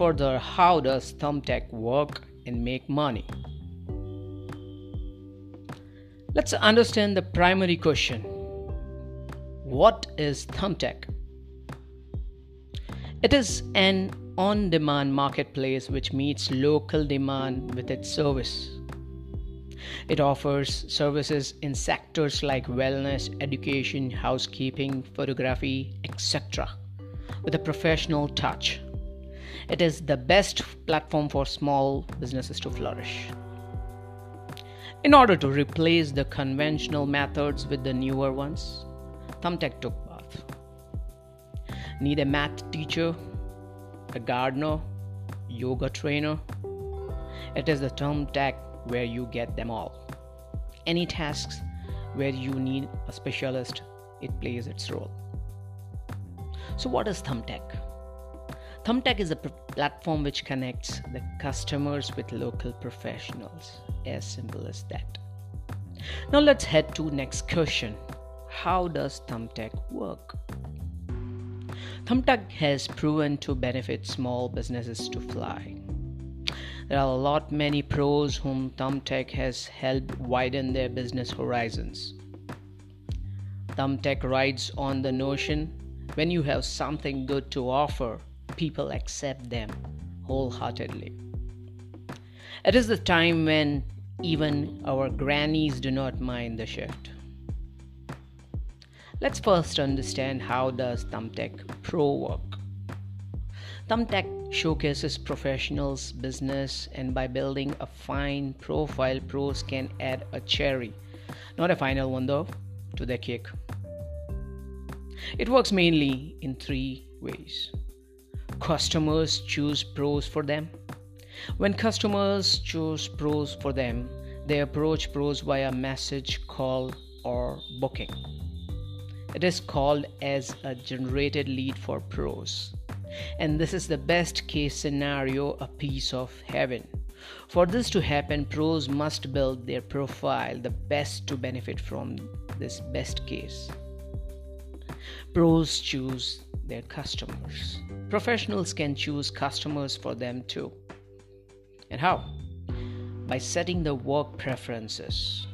further, how does Thumbtack work and make money? Let's understand the primary question What is Thumbtack? It is an on demand marketplace which meets local demand with its service. It offers services in sectors like wellness, education, housekeeping, photography, etc., with a professional touch. It is the best platform for small businesses to flourish. In order to replace the conventional methods with the newer ones, Thumbtack took path. Need a math teacher, a gardener, yoga trainer? It is the Thumbtack where you get them all. Any tasks where you need a specialist, it plays its role. So, what is Thumbtack? Thumbtack is a pr- platform which connects the customers with local professionals. As simple as that. Now let's head to next question. How does Thumbtack work? Thumbtack has proven to benefit small businesses to fly. There are a lot many pros whom Thumbtack has helped widen their business horizons. Thumbtack rides on the notion when you have something good to offer, people accept them wholeheartedly. It is the time when even our grannies do not mind the shift. Let's first understand how does Thumbtack Pro work. Thumbtack showcases professionals' business and by building a fine profile pros can add a cherry, not a final one though, to their cake. It works mainly in three ways. Customers choose pros for them. When customers choose pros for them, they approach pros via message, call, or booking. It is called as a generated lead for pros. And this is the best case scenario, a piece of heaven. For this to happen, pros must build their profile the best to benefit from this best case. Pros choose their customers. Professionals can choose customers for them too. And how? By setting the work preferences.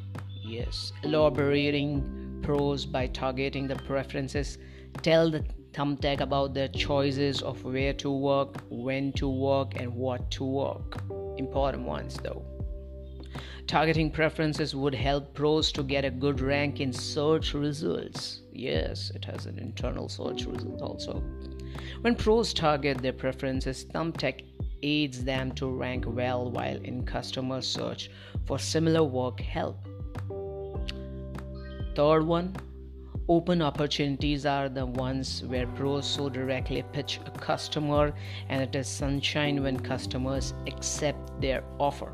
Yes, elaborating pros by targeting the preferences. Tell the thumbtack about their choices of where to work, when to work, and what to work. Important ones though. Targeting preferences would help pros to get a good rank in search results. Yes, it has an internal search result also. When pros target their preferences, Thumbtack aids them to rank well while in customer search for similar work help. Third one, open opportunities are the ones where pros so directly pitch a customer and it is sunshine when customers accept their offer.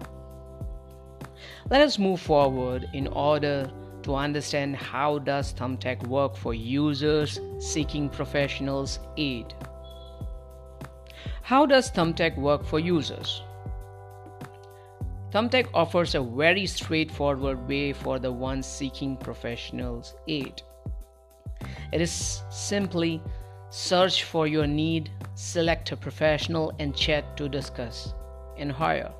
Let us move forward in order to understand how does Thumbtack work for users seeking professionals aid. How does Thumbtack work for users? Thumbtack offers a very straightforward way for the ones seeking professionals aid. It is simply search for your need, select a professional, and chat to discuss and hire.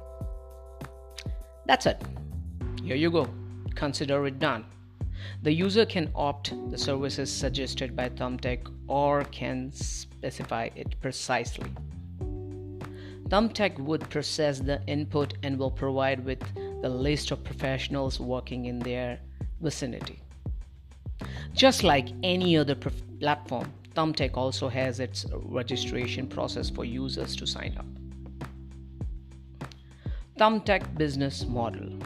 That's it. Here you go. Consider it done. The user can opt the services suggested by Thumbtack or can specify it precisely. Thumbtack would process the input and will provide with the list of professionals working in their vicinity. Just like any other platform, Thumbtack also has its registration process for users to sign up. Thumbtack business model.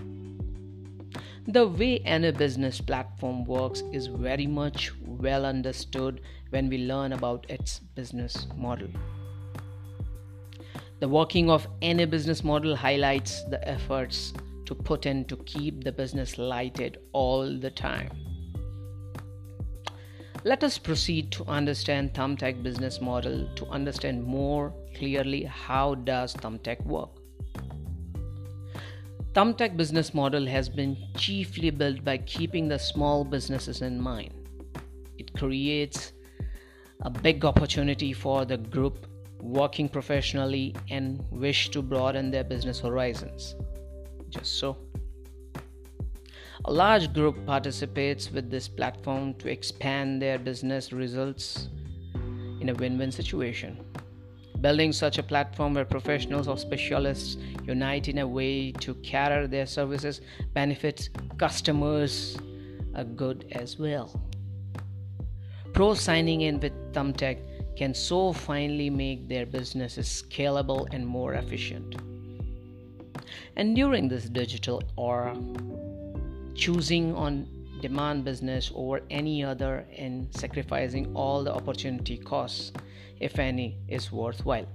The way any business platform works is very much well understood when we learn about its business model. The working of any business model highlights the efforts to put in to keep the business lighted all the time. Let us proceed to understand Thumbtack business model to understand more clearly how does Thumbtack work. Thumbtack business model has been chiefly built by keeping the small businesses in mind. It creates a big opportunity for the group working professionally, and wish to broaden their business horizons. Just so. A large group participates with this platform to expand their business results in a win win situation. Building such a platform where professionals or specialists unite in a way to cater their services benefits customers are good as well. Pros signing in with Thumbtack can so finally make their businesses scalable and more efficient. And during this digital era, choosing on demand business over any other and sacrificing all the opportunity costs, if any, is worthwhile.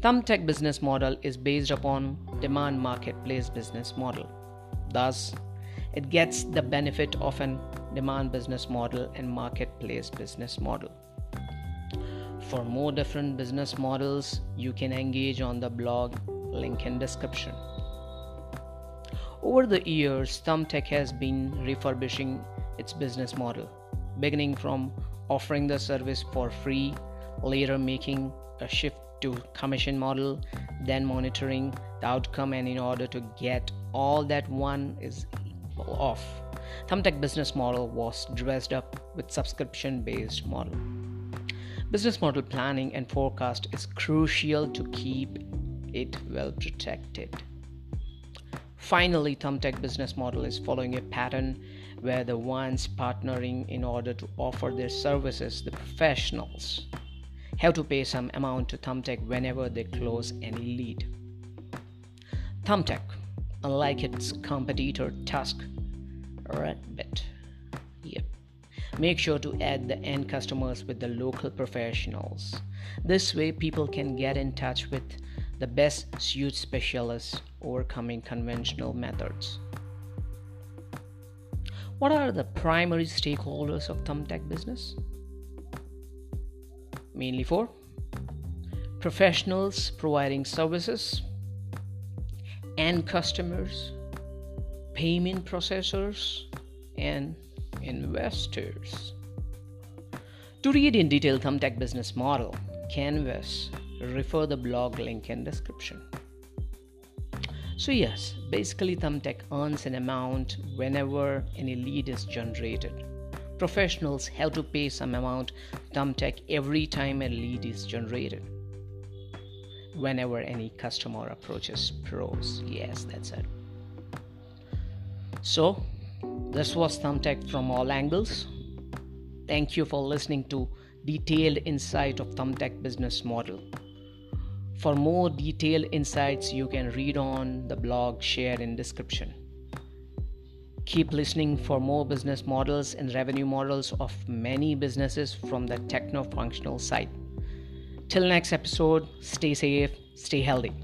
Thumbtack business model is based upon demand marketplace business model. Thus, it gets the benefit of an demand business model and marketplace business model. For more different business models, you can engage on the blog link in description. Over the years, Thumbtack has been refurbishing its business model, beginning from offering the service for free, later making a shift to commission model, then monitoring the outcome and in order to get all that one is off. Thumbtack business model was dressed up with subscription based model. Business model planning and forecast is crucial to keep it well protected. Finally, Thumbtack business model is following a pattern where the ones partnering in order to offer their services, the professionals, have to pay some amount to Thumbtack whenever they close any lead. Thumbtack, unlike its competitor Tusk, Redbit. Yep. Make sure to add the end customers with the local professionals. This way, people can get in touch with the best suit specialists overcoming conventional methods. What are the primary stakeholders of Thumbtack business? Mainly for professionals providing services and customers payment processors, and investors. To read in detail Thumbtack business model, Canvas, refer the blog link in description. So yes, basically Thumbtack earns an amount whenever any lead is generated. Professionals have to pay some amount Thumbtack every time a lead is generated. Whenever any customer approaches pros. Yes, that's it. So, this was Thumbtack from all angles. Thank you for listening to detailed insight of Thumbtack business model. For more detailed insights, you can read on the blog shared in description. Keep listening for more business models and revenue models of many businesses from the techno functional side. Till next episode, stay safe, stay healthy.